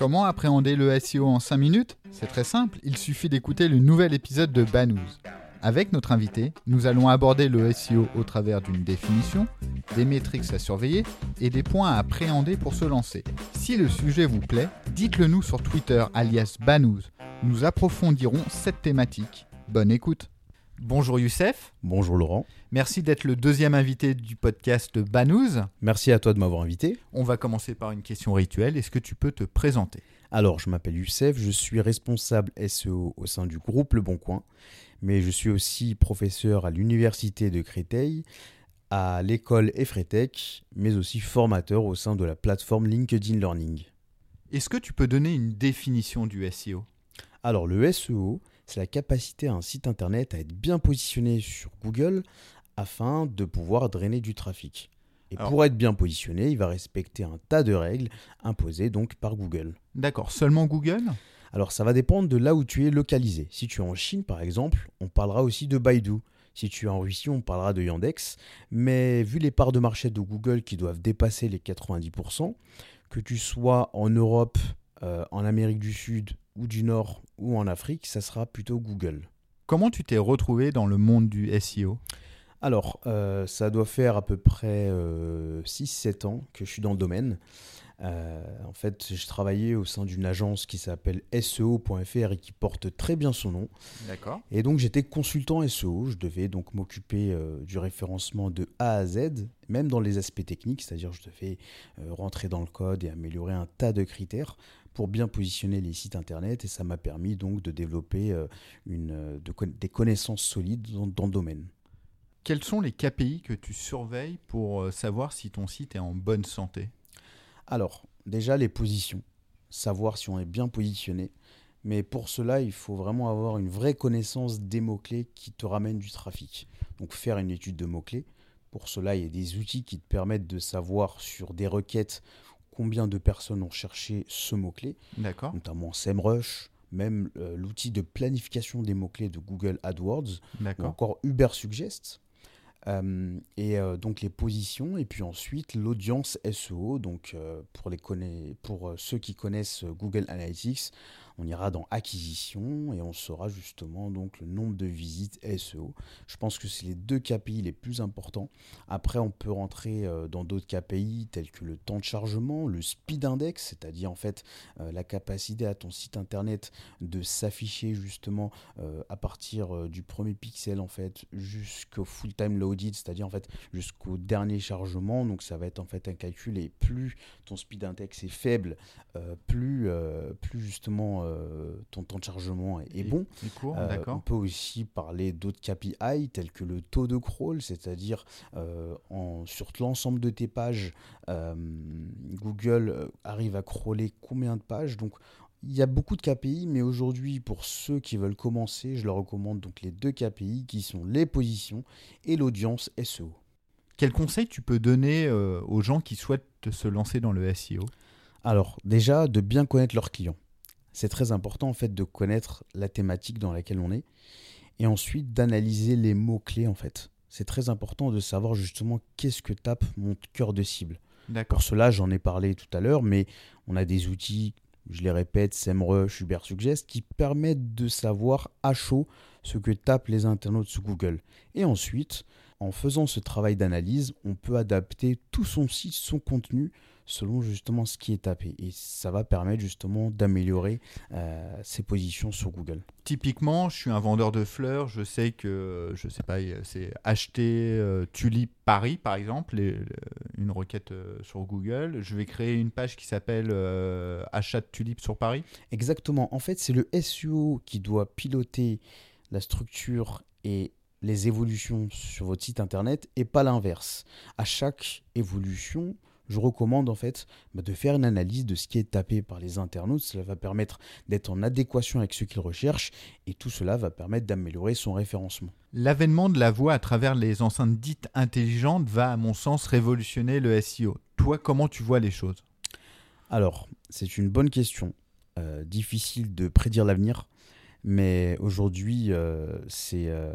Comment appréhender le SEO en 5 minutes? C'est très simple, il suffit d'écouter le nouvel épisode de Banous. Avec notre invité, nous allons aborder le SEO au travers d'une définition, des métriques à surveiller et des points à appréhender pour se lancer. Si le sujet vous plaît, dites-le nous sur Twitter alias Banous. Nous approfondirons cette thématique. Bonne écoute. Bonjour Youssef. Bonjour Laurent. Merci d'être le deuxième invité du podcast Banous. Merci à toi de m'avoir invité. On va commencer par une question rituelle. Est-ce que tu peux te présenter? Alors, je m'appelle Youssef, je suis responsable SEO au sein du groupe Le Bon Coin, mais je suis aussi professeur à l'université de Créteil, à l'école Efretech, mais aussi formateur au sein de la plateforme LinkedIn Learning. Est-ce que tu peux donner une définition du SEO Alors, le SEO, c'est la capacité à un site internet à être bien positionné sur Google afin de pouvoir drainer du trafic. Et pour être bien positionné, il va respecter un tas de règles imposées donc par Google. D'accord, seulement Google? Alors ça va dépendre de là où tu es localisé. Si tu es en Chine par exemple, on parlera aussi de Baidu. Si tu es en Russie, on parlera de Yandex. Mais vu les parts de marché de Google qui doivent dépasser les 90%, que tu sois en Europe, euh, en Amérique du Sud ou du Nord ou en Afrique, ça sera plutôt Google. Comment tu t'es retrouvé dans le monde du SEO Alors, euh, ça doit faire à peu près 6-7 euh, ans que je suis dans le domaine. Euh, en fait, j'ai travaillé au sein d'une agence qui s'appelle SEO.fr et qui porte très bien son nom. D'accord. Et donc, j'étais consultant SEO. Je devais donc m'occuper du référencement de A à Z, même dans les aspects techniques, c'est-à-dire je devais rentrer dans le code et améliorer un tas de critères pour bien positionner les sites internet et ça m'a permis donc de développer euh, une, euh, des connaissances solides dans, le domaine. Quels sont les KPI que tu surveilles pour euh, savoir si ton site est en bonne santé? Alors, déjà les positions, savoir si on est bien positionné. Mais pour cela, il faut vraiment avoir une vraie connaissance des mots-clés qui te ramènent du trafic. Donc faire une étude de mots-clés. Pour cela, il y a des outils qui te permettent de savoir sur des requêtes combien de personnes ont cherché ce mot-clé, notamment SEMrush, même euh, l'outil de planification des mots-clés de Google AdWords, ou encore Ubersuggest. Euh, et euh, donc les positions, et puis ensuite l'audience SEO. Donc pour, les pour ceux qui connaissent Google Analytics, on ira dans acquisition et on saura justement donc le nombre de visites SEO. Je pense que c'est les deux KPI les plus importants. Après, on peut rentrer euh, dans d'autres KPI tels que le temps de chargement, le speed index, c'est-à-dire en fait euh, la capacité à ton site internet de s'afficher justement euh, à partir du premier pixel en fait jusqu'au full time loaded, c'est-à-dire en fait jusqu'au dernier chargement. Donc ça va être en fait un calcul et plus ton speed index est faible, plus, plus justement euh, ton temps de chargement est, bon. Euh, on peut aussi parler d'autres KPI tels que le taux de crawl, c'est-à-dire euh, sur l'ensemble de tes pages, Google arrive à crawler combien de pages? Donc il y a beaucoup de KPI, mais aujourd'hui, pour ceux qui veulent commencer, je leur recommande donc les deux KPI qui sont les positions et l'audience SEO. Quel conseil tu peux donner aux gens qui souhaitent se lancer dans le SEO Alors, déjà, de bien connaître leurs clients c'est très important en fait de connaître la thématique dans laquelle on est et ensuite d'analyser les mots-clés en fait. C'est très important de savoir justement qu'est-ce que tape mon cœur de cible. Pour cela, j'en ai parlé tout à l'heure, mais on a des outils, je les répète, SEMrush, Ubersuggest, qui permettent de savoir à chaud ce que tapent les internautes sur Google. Et ensuite, en faisant ce travail d'analyse, on peut adapter tout son site, son contenu selon justement ce qui est tapé. Et ça va permettre justement d'améliorer euh, ses positions sur Google. Typiquement, je suis un vendeur de fleurs, je sais que, je sais pas, c'est acheter euh, Tulip Paris par exemple, une requête euh, sur Google. Je vais créer une page qui s'appelle Achat de tulipes sur Paris. Exactement. En fait, c'est le SEO qui doit piloter la structure et les évolutions sur votre site internet et pas l'inverse. À chaque évolution, je recommande en fait bah, de faire une analyse de ce qui est tapé par les internautes. Cela va permettre d'être en adéquation avec ce qu'ils recherchent et tout cela va permettre d'améliorer son référencement. L'avènement de la voix à travers les enceintes dites intelligentes va à mon sens révolutionner le SEO. Toi, comment tu vois les choses? Alors, c'est une bonne question. Euh, difficile de prédire l'avenir. Mais aujourd'hui, euh, euh,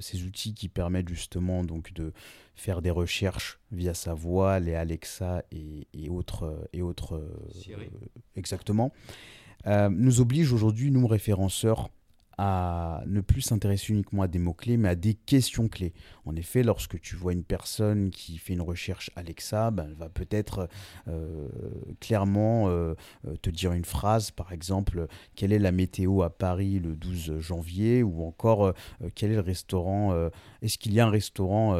ces outils qui permettent justement donc de faire des recherches via sa voix, les Alexa et, et autres et autres euh, exactement, nous obligent aujourd'hui nous référenceurs à ne plus s'intéresser uniquement à des mots-clés, mais à des questions clés. En effet, lorsque tu vois une personne qui fait une recherche Alexa, ben, elle va peut-être euh, clairement euh, euh, te dire une phrase, par exemple, quelle est la météo à Paris le 12 janvier, ou encore quel est le restaurant, est-ce qu'il y a un restaurant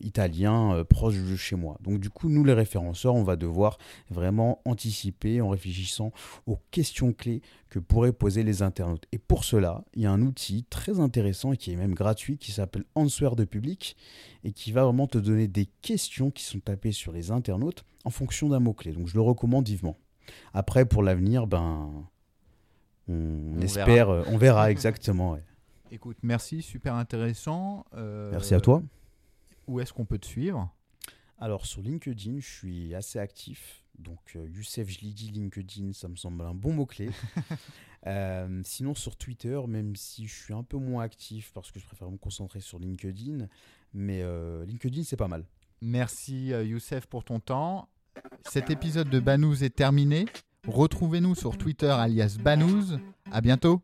italien proche de chez moi? Donc du coup, nous les référenceurs, on va devoir vraiment anticiper en réfléchissant aux questions clés que pourraient poser les internautes. Et pour cela, il y a un outil très intéressant et qui est même gratuit qui s'appelle Answer de public et qui va vraiment te donner des questions qui sont tapées sur les internautes en fonction d'un mot-clé. Donc je le recommande vivement. Après, pour l'avenir, ben, on, On espère, euh, on verra exactement. ouais. Écoute, merci, super intéressant. Euh, Merci à toi. Où est-ce qu'on peut te suivre? Alors sur LinkedIn, je suis assez actif. Donc euh, Youssef Jlidi LinkedIn, ça me semble un bon mot-clé. Euh, sinon sur Twitter, même si je suis un peu moins actif parce que je préfère me concentrer sur LinkedIn, mais euh, LinkedIn c'est pas mal. Merci Youssef pour ton temps. Cet épisode de Banous est terminé. Retrouvez-nous sur Twitter alias Banous. À bientôt.